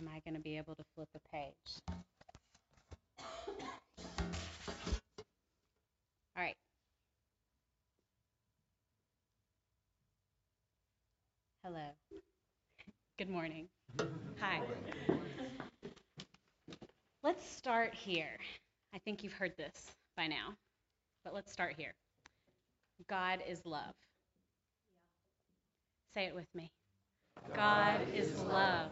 am I going to be able to flip a page? All right. Hello. Good morning. Hi. Let's start here. I think you've heard this by now, but let's start here. God is love. Say it with me. God is love.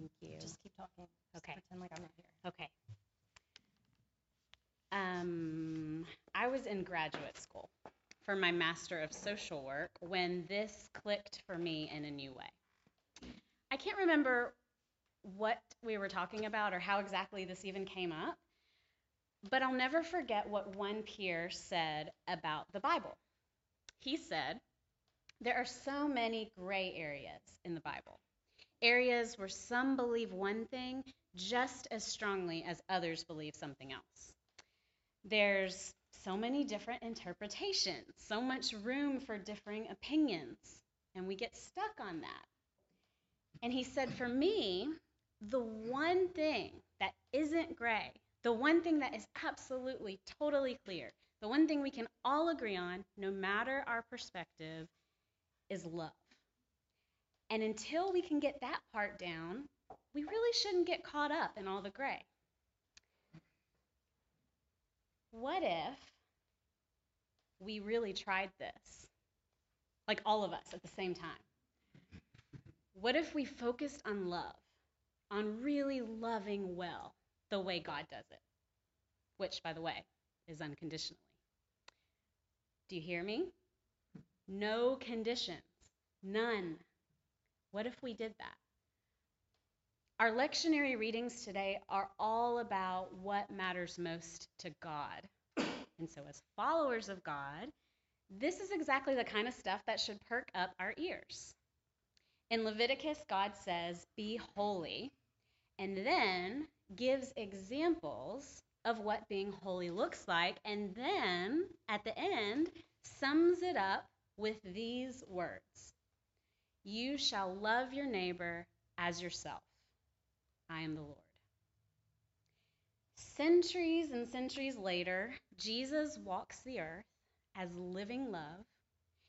Thank you. Just keep talking. Just Okay. Pretend like I'm not here. Okay. Um, I was in graduate school for my Master of Social Work when this clicked for me in a new way. I can't remember what we were talking about or how exactly this even came up, but I'll never forget what one peer said about the Bible. He said, There are so many gray areas in the Bible, areas where some believe one thing just as strongly as others believe something else. There's so many different interpretations, so much room for differing opinions, and we get stuck on that. And he said, For me, the one thing that isn't gray, the one thing that is absolutely, totally clear, the one thing we can all agree on, no matter our perspective, is love. And until we can get that part down, we really shouldn't get caught up in all the gray. What if we really tried this? Like all of us at the same time. What if we focused on love, on really loving well the way God does it? Which, by the way, is unconditionally. Do you hear me? No conditions, none. What if we did that? Our lectionary readings today are all about what matters most to God. And so, as followers of God, this is exactly the kind of stuff that should perk up our ears. In Leviticus, God says, Be holy, and then gives examples of what being holy looks like, and then at the end sums it up with these words You shall love your neighbor as yourself. I am the Lord. Centuries and centuries later, Jesus walks the earth as living love.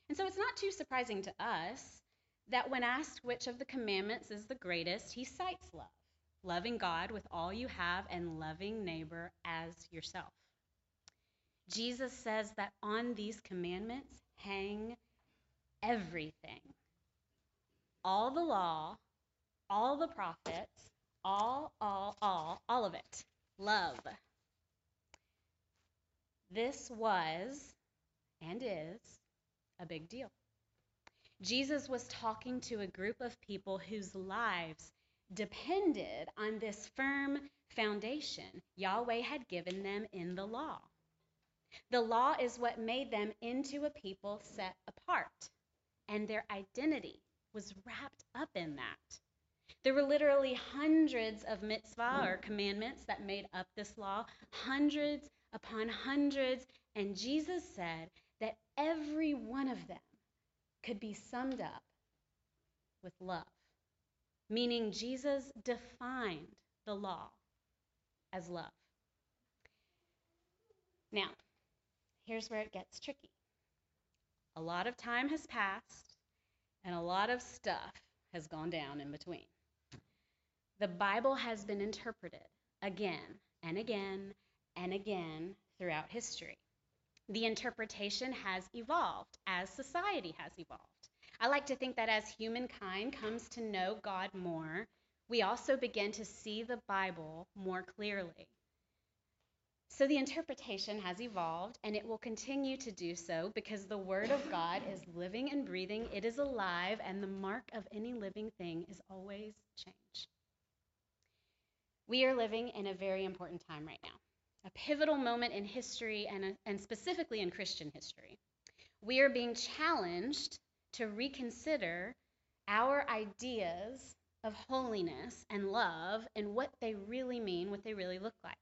And so it's not too surprising to us that when asked which of the commandments is the greatest, he cites love loving God with all you have and loving neighbor as yourself. Jesus says that on these commandments hang everything all the law, all the prophets, all, all, all, all of it. Love. This was and is a big deal. Jesus was talking to a group of people whose lives depended on this firm foundation Yahweh had given them in the law. The law is what made them into a people set apart, and their identity was wrapped up in that. There were literally hundreds of mitzvah mm. or commandments that made up this law, hundreds upon hundreds, and Jesus said that every one of them could be summed up with love, meaning Jesus defined the law as love. Now, here's where it gets tricky. A lot of time has passed, and a lot of stuff has gone down in between. The Bible has been interpreted again and again and again throughout history. The interpretation has evolved as society has evolved. I like to think that as humankind comes to know God more, we also begin to see the Bible more clearly. So the interpretation has evolved and it will continue to do so because the Word of God is living and breathing, it is alive, and the mark of any living thing is always change. We are living in a very important time right now, a pivotal moment in history and, uh, and specifically in Christian history. We are being challenged to reconsider our ideas of holiness and love and what they really mean, what they really look like.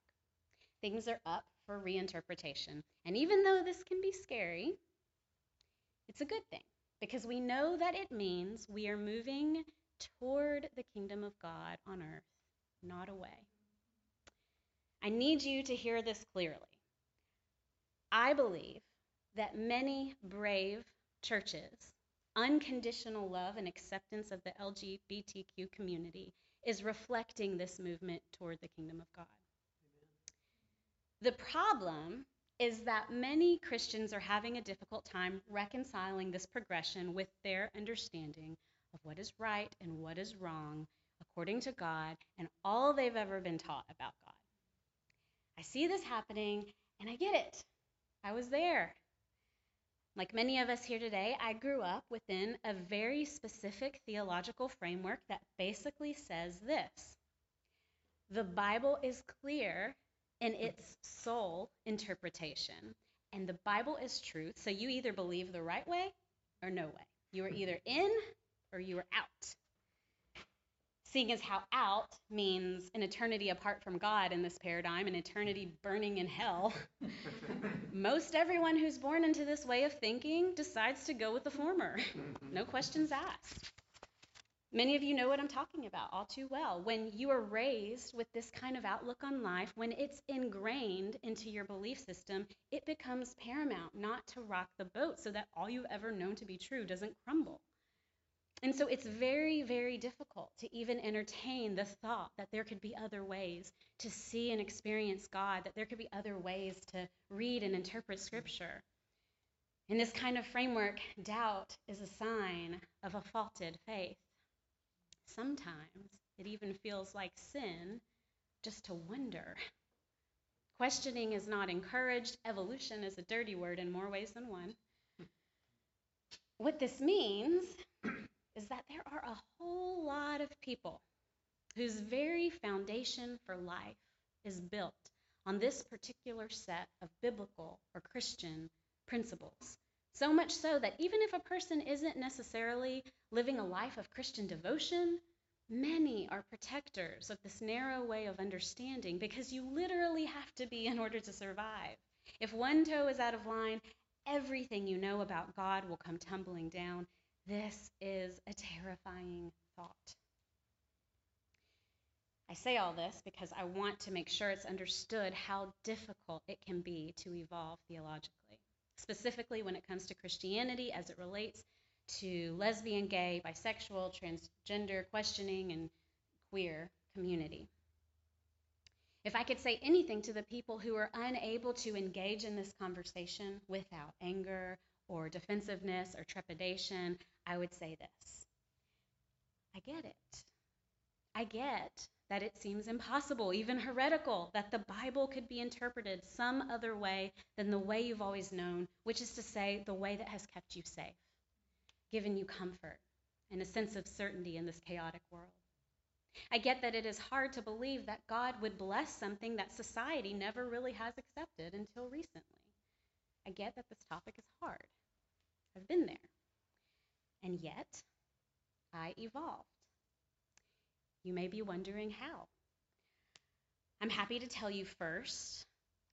Things are up for reinterpretation. And even though this can be scary, it's a good thing because we know that it means we are moving toward the kingdom of God on earth, not away. I need you to hear this clearly. I believe that many brave churches, unconditional love and acceptance of the LGBTQ community is reflecting this movement toward the kingdom of God. The problem is that many Christians are having a difficult time reconciling this progression with their understanding of what is right and what is wrong according to God and all they've ever been taught about God. I see this happening and I get it. I was there. Like many of us here today, I grew up within a very specific theological framework that basically says this The Bible is clear in its sole interpretation, and the Bible is truth, so you either believe the right way or no way. You are either in or you are out seeing as how out means an eternity apart from God in this paradigm, an eternity burning in hell, most everyone who's born into this way of thinking decides to go with the former. No questions asked. Many of you know what I'm talking about all too well. When you are raised with this kind of outlook on life, when it's ingrained into your belief system, it becomes paramount not to rock the boat so that all you've ever known to be true doesn't crumble. And so it's very, very difficult to even entertain the thought that there could be other ways to see and experience God, that there could be other ways to read and interpret Scripture. In this kind of framework, doubt is a sign of a faulted faith. Sometimes it even feels like sin just to wonder. Questioning is not encouraged. Evolution is a dirty word in more ways than one. What this means is that there are a whole lot of people whose very foundation for life is built on this particular set of biblical or Christian principles. So much so that even if a person isn't necessarily living a life of Christian devotion, many are protectors of this narrow way of understanding because you literally have to be in order to survive. If one toe is out of line, everything you know about God will come tumbling down, this is a terrifying thought. I say all this because I want to make sure it's understood how difficult it can be to evolve theologically, specifically when it comes to Christianity as it relates to lesbian, gay, bisexual, transgender, questioning, and queer community. If I could say anything to the people who are unable to engage in this conversation without anger or defensiveness or trepidation, I would say this I get it. I get that it seems impossible, even heretical, that the Bible could be interpreted some other way than the way you've always known, which is to say, the way that has kept you safe, given you comfort and a sense of certainty in this chaotic world. I get that it is hard to believe that God would bless something that society never really has accepted until recently. I get that this topic is hard. I've been there. And yet, I evolved. You may be wondering how. I'm happy to tell you first,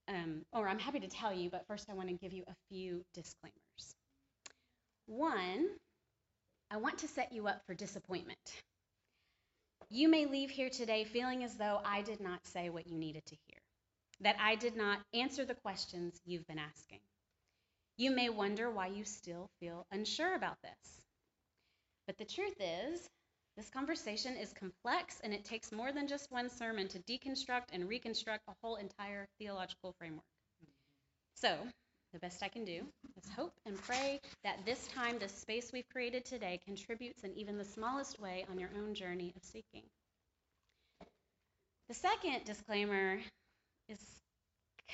um, or I'm happy to tell you, but first I want to give you a few disclaimers. One, I want to set you up for disappointment. You may leave here today feeling as though I did not say what you needed to hear, that I did not answer the questions you've been asking. You may wonder why you still feel unsure about this. But the truth is, this conversation is complex and it takes more than just one sermon to deconstruct and reconstruct a whole entire theological framework. So, the best I can do is hope and pray that this time, this space we've created today, contributes in even the smallest way on your own journey of seeking. The second disclaimer is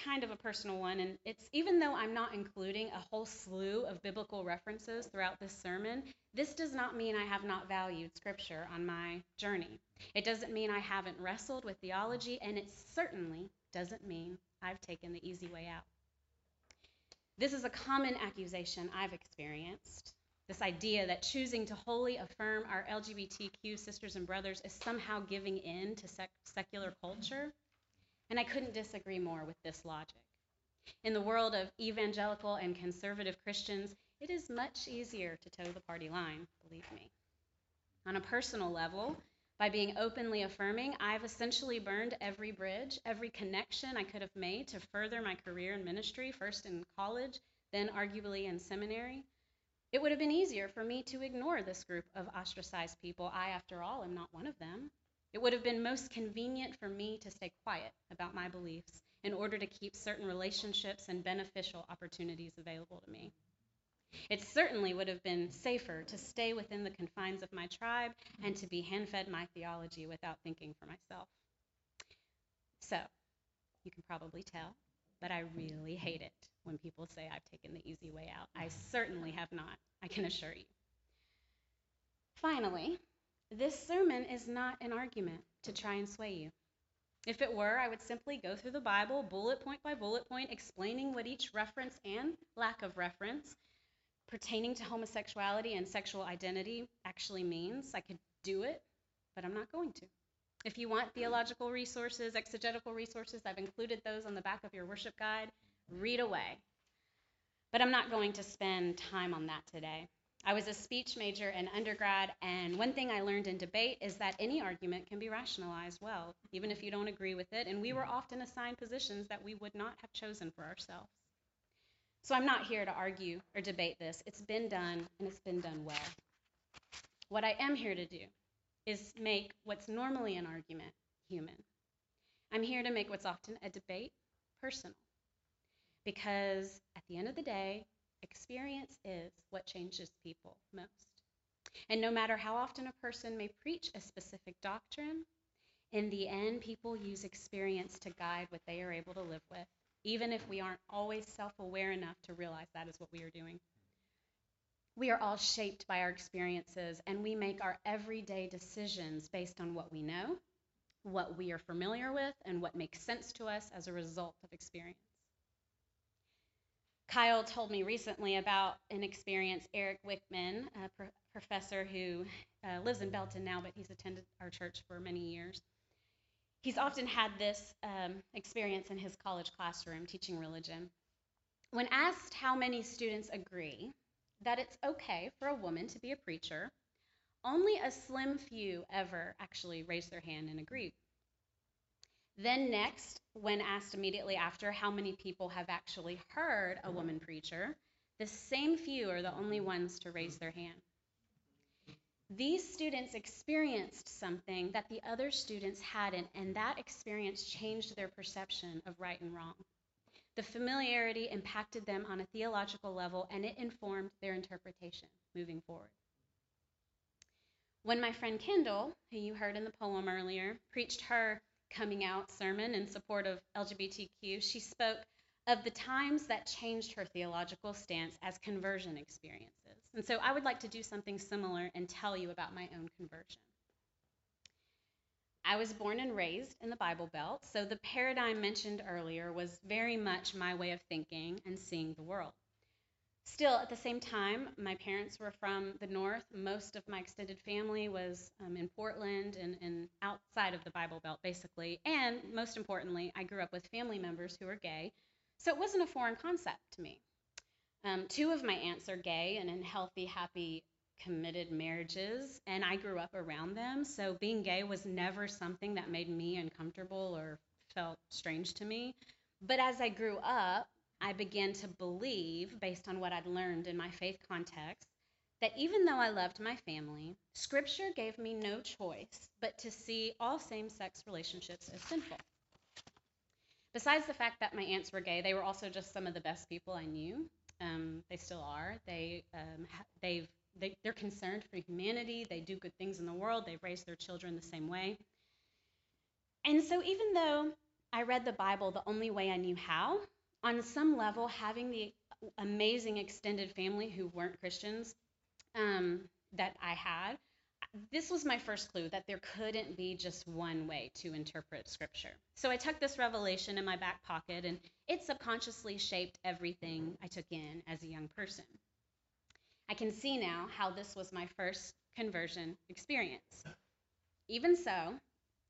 kind of a personal one, and it's even though I'm not including a whole slew of biblical references throughout this sermon, this does not mean I have not valued Scripture on my journey. It doesn't mean I haven't wrestled with theology, and it certainly doesn't mean I've taken the easy way out. This is a common accusation I've experienced. This idea that choosing to wholly affirm our LGBTQ sisters and brothers is somehow giving in to sec- secular culture. And I couldn't disagree more with this logic. In the world of evangelical and conservative Christians, it is much easier to toe the party line, believe me. On a personal level, by being openly affirming, I've essentially burned every bridge, every connection I could have made to further my career in ministry, first in college, then arguably in seminary. It would have been easier for me to ignore this group of ostracized people. I, after all, am not one of them. It would have been most convenient for me to stay quiet about my beliefs in order to keep certain relationships and beneficial opportunities available to me. It certainly would have been safer to stay within the confines of my tribe and to be hand fed my theology without thinking for myself. So, you can probably tell, but I really hate it when people say I've taken the easy way out. I certainly have not, I can assure you. Finally, this sermon is not an argument to try and sway you. If it were, I would simply go through the Bible, bullet point by bullet point, explaining what each reference and lack of reference pertaining to homosexuality and sexual identity actually means. I could do it, but I'm not going to. If you want theological resources, exegetical resources, I've included those on the back of your worship guide. Read away. But I'm not going to spend time on that today. I was a speech major in undergrad, and one thing I learned in debate is that any argument can be rationalized well, even if you don't agree with it. And we were often assigned positions that we would not have chosen for ourselves. So I'm not here to argue or debate this. It's been done, and it's been done well. What I am here to do is make what's normally an argument human. I'm here to make what's often a debate personal. Because at the end of the day, experience is what changes people most. And no matter how often a person may preach a specific doctrine, in the end, people use experience to guide what they are able to live with even if we aren't always self aware enough to realize that is what we are doing. We are all shaped by our experiences, and we make our everyday decisions based on what we know, what we are familiar with, and what makes sense to us as a result of experience. Kyle told me recently about an experience Eric Wickman, a pro- professor who uh, lives in Belton now, but he's attended our church for many years he's often had this um, experience in his college classroom teaching religion. When asked how many students agree that it's okay for a woman to be a preacher, only a slim few ever actually raised their hand and agreed. Then, next, when asked immediately after how many people have actually heard a woman preacher, the same few are the only ones to raise their hand. These students experienced something that the other students hadn't, and that experience changed their perception of right and wrong. The familiarity impacted them on a theological level, and it informed their interpretation moving forward. When my friend Kendall, who you heard in the poem earlier, preached her coming out sermon in support of LGBTQ, she spoke of the times that changed her theological stance as conversion experiences. And so I would like to do something similar and tell you about my own conversion. I was born and raised in the Bible Belt, so the paradigm mentioned earlier was very much my way of thinking and seeing the world. Still, at the same time, my parents were from the north. Most of my extended family was um, in Portland and, and outside of the Bible Belt, basically. And most importantly, I grew up with family members who were gay, so it wasn't a foreign concept to me. Um, two of my aunts are gay and in healthy, happy, committed marriages, and I grew up around them. So being gay was never something that made me uncomfortable or felt strange to me. But as I grew up, I began to believe, based on what I'd learned in my faith context, that even though I loved my family, Scripture gave me no choice but to see all same sex relationships as sinful. Besides the fact that my aunts were gay, they were also just some of the best people I knew. Um, they still are. They um, they've they, they're concerned for humanity. They do good things in the world. They raise their children the same way. And so, even though I read the Bible the only way I knew how, on some level, having the amazing extended family who weren't Christians um, that I had this was my first clue that there couldn't be just one way to interpret scripture. So I tucked this revelation in my back pocket and it subconsciously shaped everything I took in as a young person. I can see now how this was my first conversion experience. Even so,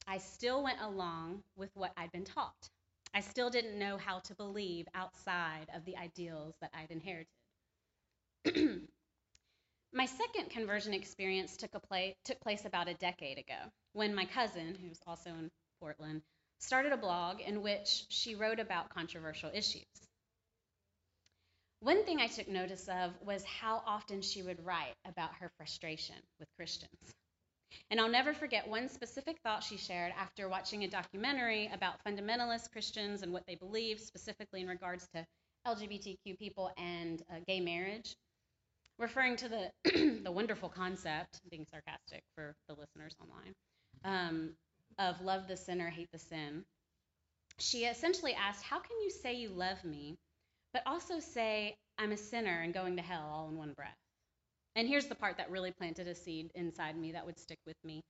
I still went along with what I'd been taught. I still didn't know how to believe outside of the ideals that I'd inherited. My second conversion experience took, play, took place about a decade ago when my cousin, who's also in Portland, started a blog in which she wrote about controversial issues. One thing I took notice of was how often she would write about her frustration with Christians. And I'll never forget one specific thought she shared after watching a documentary about fundamentalist Christians and what they believe, specifically in regards to LGBTQ people and uh, gay marriage, referring to the, the wonderful concept, being sarcastic for the listeners online, um, of love the sinner, hate the sin. She essentially asked, How can you say you love me, but also say I'm a sinner and going to hell all in one breath? And here's the part that really planted a seed inside me that would stick with me.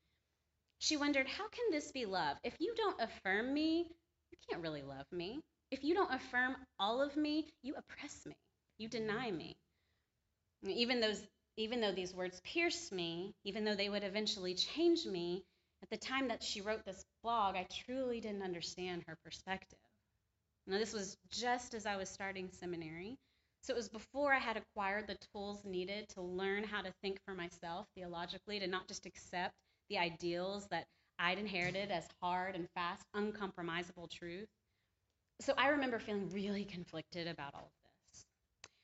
She wondered, how can this be love? If you don't affirm me, you can't really love me. If you don't affirm all of me, you oppress me. You deny me. Even those even though these words pierced me, even though they would eventually change me, at the time that she wrote this blog, I truly didn't understand her perspective. Now, this was just as I was starting seminary, so it was before I had acquired the tools needed to learn how to think for myself theologically, to not just accept the ideals that I'd inherited as hard and fast, uncompromisable truth. So I remember feeling really conflicted about all of this.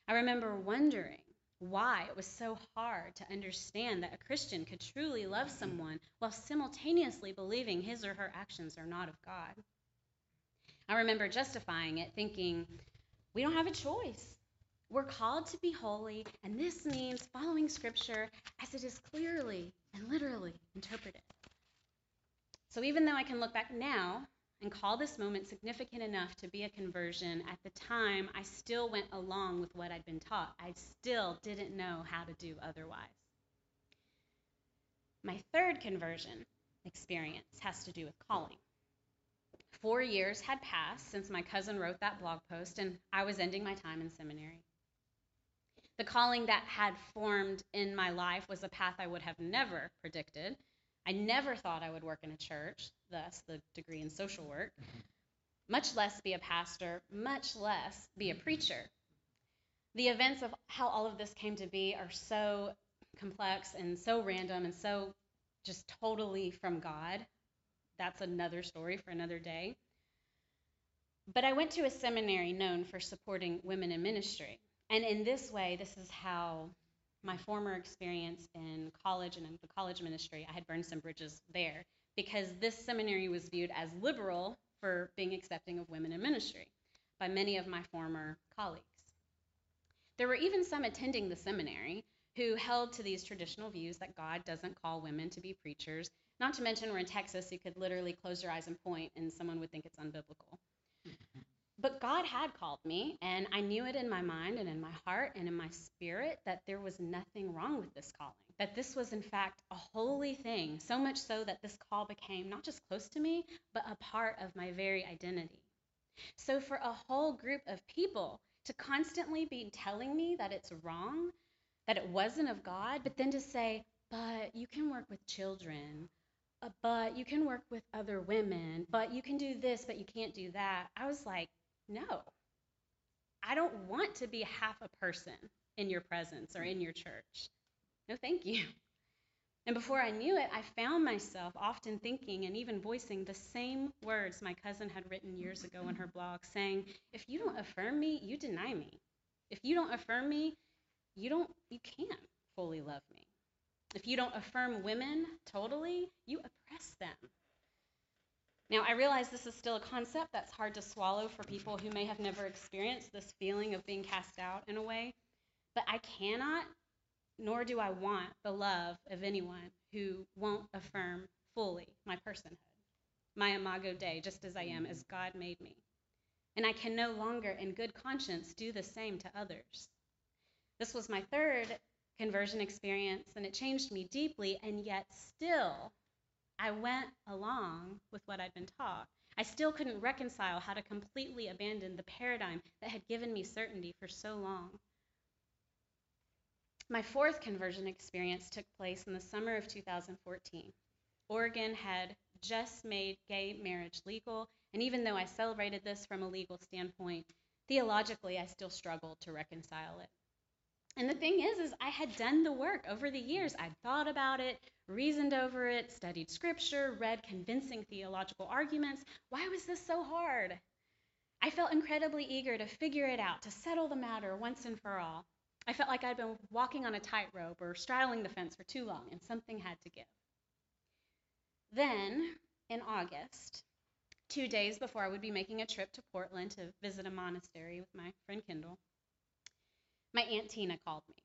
I remember wondering why it was so hard to understand that a Christian could truly love someone while simultaneously believing his or her actions are not of God. I remember justifying it, thinking, we don't have a choice. We're called to be holy, and this means following Scripture as it is clearly and literally interpreted. So even though I can look back now and call this moment significant enough to be a conversion, at the time I still went along with what I'd been taught. I still didn't know how to do otherwise. My third conversion experience has to do with calling. Four years had passed since my cousin wrote that blog post, and I was ending my time in seminary. The calling that had formed in my life was a path I would have never predicted. I never thought I would work in a church, thus the degree in social work, mm-hmm. much less be a pastor, much less be a preacher. The events of how all of this came to be are so complex and so random and so just totally from God. That's another story for another day. But I went to a seminary known for supporting women in ministry. And in this way, this is how my former experience in college and in the college ministry, I had burned some bridges there because this seminary was viewed as liberal for being accepting of women in ministry by many of my former colleagues. There were even some attending the seminary who held to these traditional views that God doesn't call women to be preachers. Not to mention, we're in Texas, you could literally close your eyes and point, and someone would think it's unbiblical. But God had called me, and I knew it in my mind and in my heart and in my spirit that there was nothing wrong with this calling, that this was, in fact, a holy thing, so much so that this call became not just close to me, but a part of my very identity. So, for a whole group of people to constantly be telling me that it's wrong, that it wasn't of God, but then to say, but you can work with children, uh, but you can work with other women, but you can do this, but you can't do that. I was like, no. I don't want to be half a person in your presence or in your church. No, thank you. And before I knew it, I found myself often thinking and even voicing the same words my cousin had written years ago in her blog, saying, If you don't affirm me, you deny me. If you don't affirm me, you don't you can't fully love me. If you don't affirm women totally, you oppress them. Now, I realize this is still a concept that's hard to swallow for people who may have never experienced this feeling of being cast out in a way, but I cannot, nor do I want, the love of anyone who won't affirm fully my personhood, my imago Dei, just as I am, as God made me. And I can no longer, in good conscience, do the same to others. This was my third conversion experience, and it changed me deeply, and yet still I went along with what I'd been taught. I still couldn't reconcile how to completely abandon the paradigm that had given me certainty for so long. My fourth conversion experience took place in the summer of 2014. Oregon had just made gay marriage legal, and even though I celebrated this from a legal standpoint, theologically I still struggled to reconcile it. And the thing is, is I had done the work over the years. I'd thought about it, reasoned over it, studied scripture, read convincing theological arguments. Why was this so hard? I felt incredibly eager to figure it out, to settle the matter once and for all. I felt like I'd been walking on a tightrope or straddling the fence for too long, and something had to give. Then, in August, two days before I would be making a trip to Portland to visit a monastery with my friend Kendall, my Aunt Tina called me.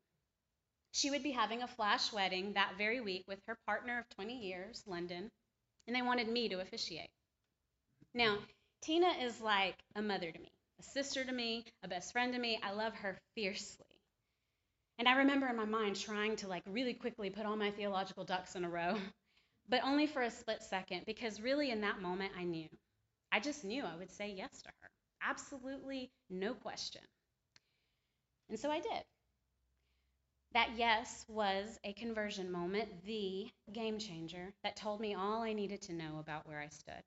She would be having a flash wedding that very week with her partner of 20 years, London, and they wanted me to officiate. Now, Tina is like a mother to me, a sister to me, a best friend to me. I love her fiercely. And I remember in my mind trying to like really quickly put all my theological ducks in a row, but only for a split second because really in that moment I knew. I just knew I would say yes to her. Absolutely no question. And so I did. That yes was a conversion moment, the game changer that told me all I needed to know about where I stood.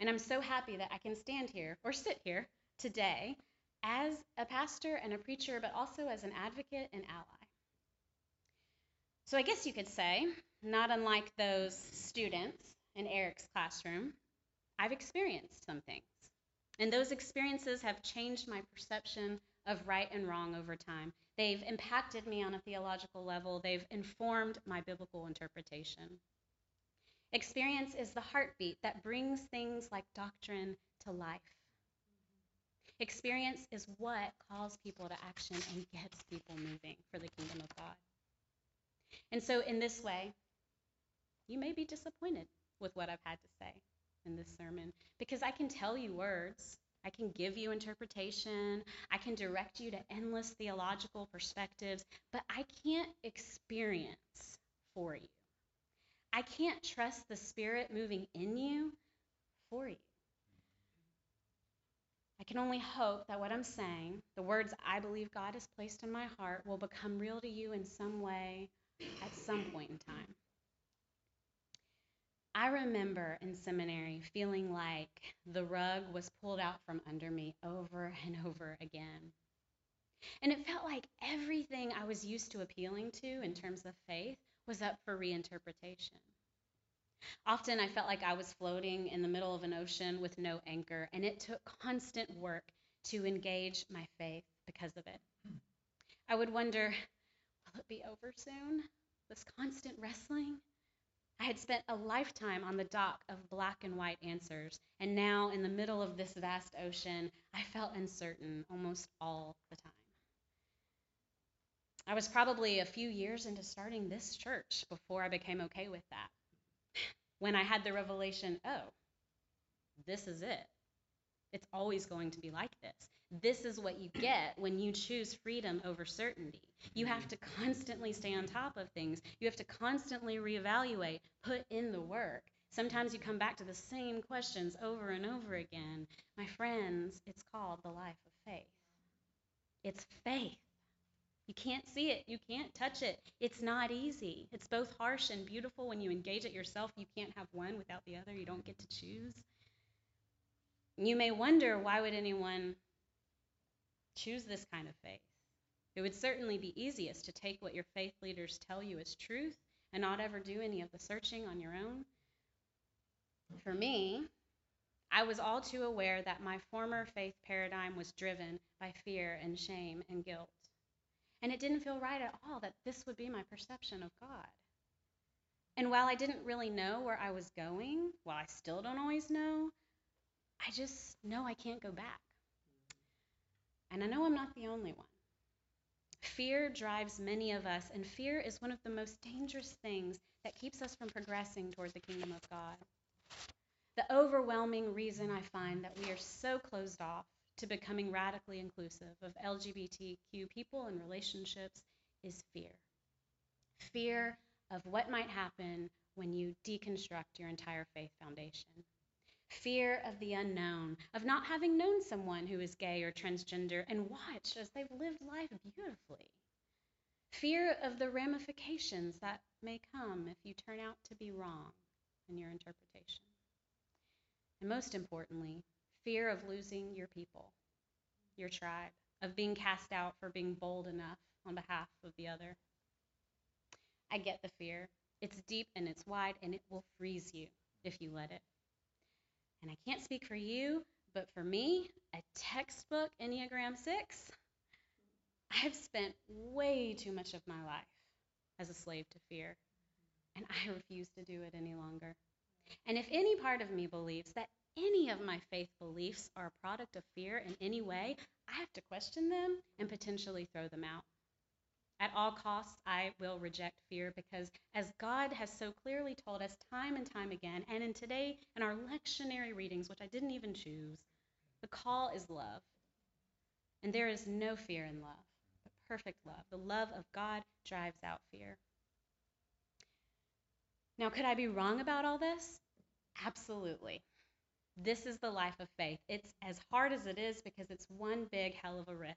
And I'm so happy that I can stand here or sit here today as a pastor and a preacher, but also as an advocate and ally. So I guess you could say, not unlike those students in Eric's classroom, I've experienced some things. And those experiences have changed my perception of right and wrong over time. They've impacted me on a theological level, they've informed my biblical interpretation. Experience is the heartbeat that brings things like doctrine to life. Experience is what calls people to action and gets people moving for the kingdom of God. And so, in this way, you may be disappointed with what I've had to say in this sermon because I can tell you words, I can give you interpretation, I can direct you to endless theological perspectives, but I can't experience for you. I can't trust the Spirit moving in you for you. I can only hope that what I'm saying, the words I believe God has placed in my heart, will become real to you in some way at some point in time. I remember in seminary feeling like the rug was pulled out from under me over and over again. And it felt like everything I was used to appealing to in terms of faith was up for reinterpretation. Often I felt like I was floating in the middle of an ocean with no anchor, and it took constant work to engage my faith because of it. I would wonder, will it be over soon? This constant wrestling? I had spent a lifetime on the dock of black and white answers, and now in the middle of this vast ocean, I felt uncertain almost all the time. I was probably a few years into starting this church before I became okay with that when I had the revelation oh, this is it. It's always going to be like this. This is what you get when you choose freedom over certainty. You have to constantly stay on top of things. You have to constantly reevaluate, put in the work. Sometimes you come back to the same questions over and over again. My friends, it's called the life of faith. It's faith. You can't see it. You can't touch it. It's not easy. It's both harsh and beautiful when you engage it yourself. You can't have one without the other. You don't get to choose. You may wonder why would anyone choose this kind of faith? It would certainly be easiest to take what your faith leaders tell you as truth and not ever do any of the searching on your own. For me, I was all too aware that my former faith paradigm was driven by fear and shame and guilt. And it didn't feel right at all that this would be my perception of God. And while I didn't really know where I was going, while I still don't always know, I just know I can't go back. And I know I'm not the only one. Fear drives many of us, and fear is one of the most dangerous things that keeps us from progressing toward the kingdom of God. The overwhelming reason I find that we are so closed off to becoming radically inclusive of LGBTQ people and relationships is fear. Fear of what might happen when you deconstruct your entire faith foundation. Fear of the unknown, of not having known someone who is gay or transgender and watch as they've lived life beautifully. Fear of the ramifications that may come if you turn out to be wrong in your interpretation. And most importantly, fear of losing your people, your tribe, of being cast out for being bold enough on behalf of the other. I get the fear. It's deep and it's wide, and it will freeze you if you let it. And I can't speak for you, but for me, a textbook Enneagram 6, I've spent way too much of my life as a slave to fear, and I refuse to do it any longer. And if any part of me believes that any of my faith beliefs are a product of fear in any way, I have to question them and potentially throw them out. At all costs, I will reject fear because, as God has so clearly told us time and time again, and in today in our lectionary readings, which I didn't even choose, the call is love. And there is no fear in love, but perfect love. The love of God drives out fear. Now, could I be wrong about all this? Absolutely. This is the life of faith. It's as hard as it is because it's one big hell of a risk.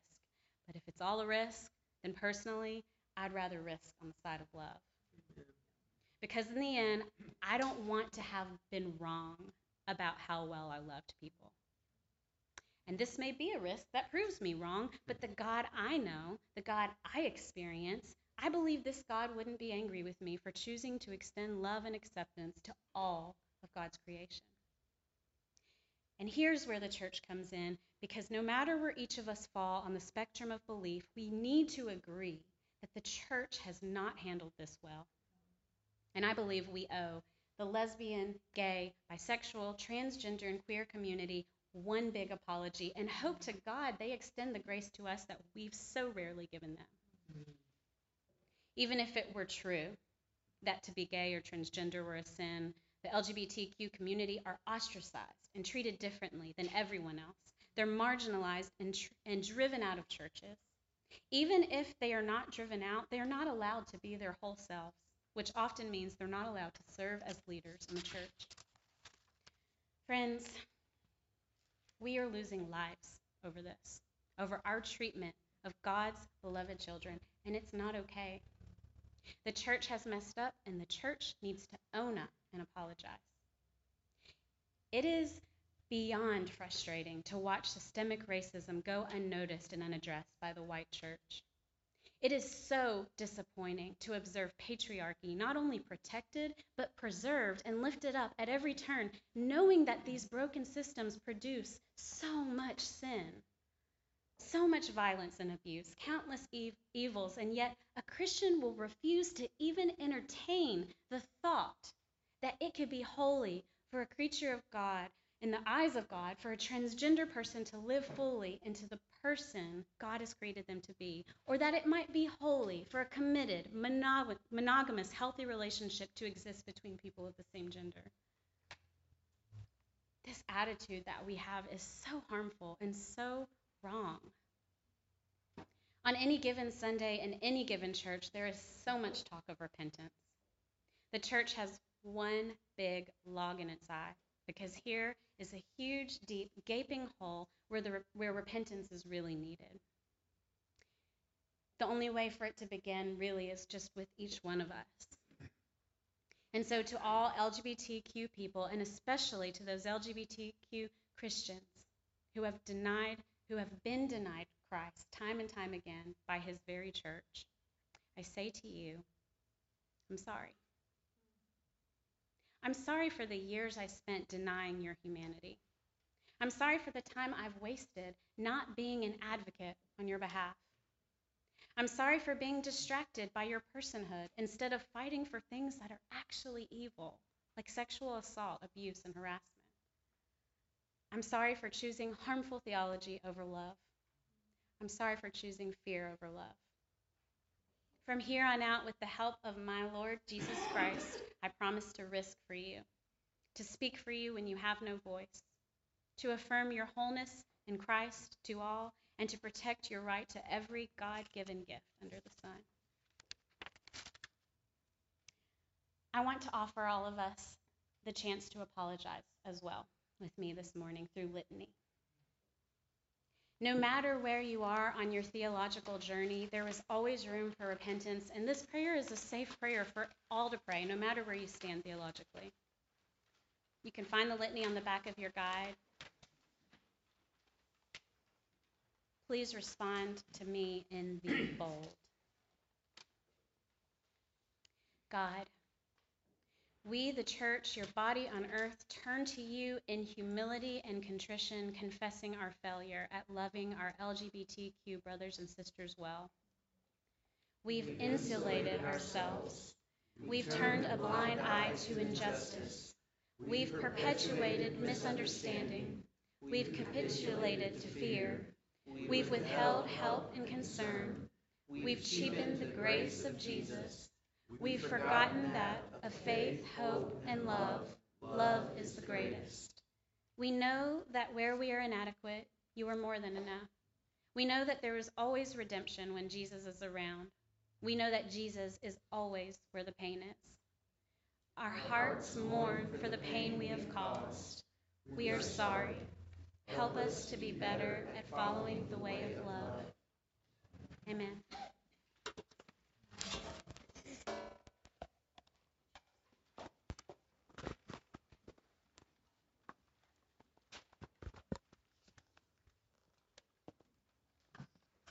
But if it's all a risk, then personally, I'd rather risk on the side of love. Because in the end, I don't want to have been wrong about how well I loved people. And this may be a risk that proves me wrong, but the God I know, the God I experience, I believe this God wouldn't be angry with me for choosing to extend love and acceptance to all of God's creation. And here's where the church comes in because no matter where each of us fall on the spectrum of belief, we need to agree that the church has not handled this well. And I believe we owe the lesbian, gay, bisexual, transgender, and queer community one big apology and hope to God they extend the grace to us that we've so rarely given them. Even if it were true that to be gay or transgender were a sin, the LGBTQ community are ostracized and treated differently than everyone else. They're marginalized and, tr- and driven out of churches. Even if they are not driven out, they are not allowed to be their whole selves, which often means they're not allowed to serve as leaders in the church. Friends, we are losing lives over this, over our treatment of God's beloved children, and it's not okay. The church has messed up, and the church needs to own up and apologize. It is beyond frustrating to watch systemic racism go unnoticed and unaddressed by the white church. It is so disappointing to observe patriarchy not only protected, but preserved and lifted up at every turn, knowing that these broken systems produce so much sin, so much violence and abuse, countless ev- evils, and yet a Christian will refuse to even entertain the thought that it could be holy for a creature of God, in the eyes of God, for a transgender person to live fully into the person God has created them to be, or that it might be holy for a committed, monog- monogamous, healthy relationship to exist between people of the same gender. This attitude that we have is so harmful and so wrong. On any given Sunday in any given church, there is so much talk of repentance. The church has one big log in its eye because here is a huge, deep, gaping hole where, the, where repentance is really needed. The only way for it to begin really is just with each one of us. And so, to all LGBTQ people, and especially to those LGBTQ Christians who have denied, who have been denied Christ time and time again by his very church, I say to you, I'm sorry. I'm sorry for the years I spent denying your humanity. I'm sorry for the time I've wasted not being an advocate on your behalf. I'm sorry for being distracted by your personhood instead of fighting for things that are actually evil, like sexual assault, abuse, and harassment. I'm sorry for choosing harmful theology over love. I'm sorry for choosing fear over love. From here on out, with the help of my Lord Jesus Christ, I promise to risk for you, to speak for you when you have no voice, to affirm your wholeness in Christ to all, and to protect your right to every God given gift under the sun. I want to offer all of us the chance to apologize as well with me this morning through litany. No matter where you are on your theological journey, there is always room for repentance, and this prayer is a safe prayer for all to pray, no matter where you stand theologically. You can find the litany on the back of your guide. Please respond to me in the bold. God, we, the church, your body on earth, turn to you in humility and contrition, confessing our failure at loving our LGBTQ brothers and sisters well. We've insulated ourselves. We've turned a blind eye to injustice. We've perpetuated misunderstanding. We've capitulated to fear. We've withheld help and concern. We've cheapened the grace of Jesus. We've forgotten that of faith, hope, and love, love is the greatest. We know that where we are inadequate, you are more than enough. We know that there is always redemption when Jesus is around. We know that Jesus is always where the pain is. Our hearts mourn for the pain we have caused. We are sorry. Help us to be better at following the way of love. Amen.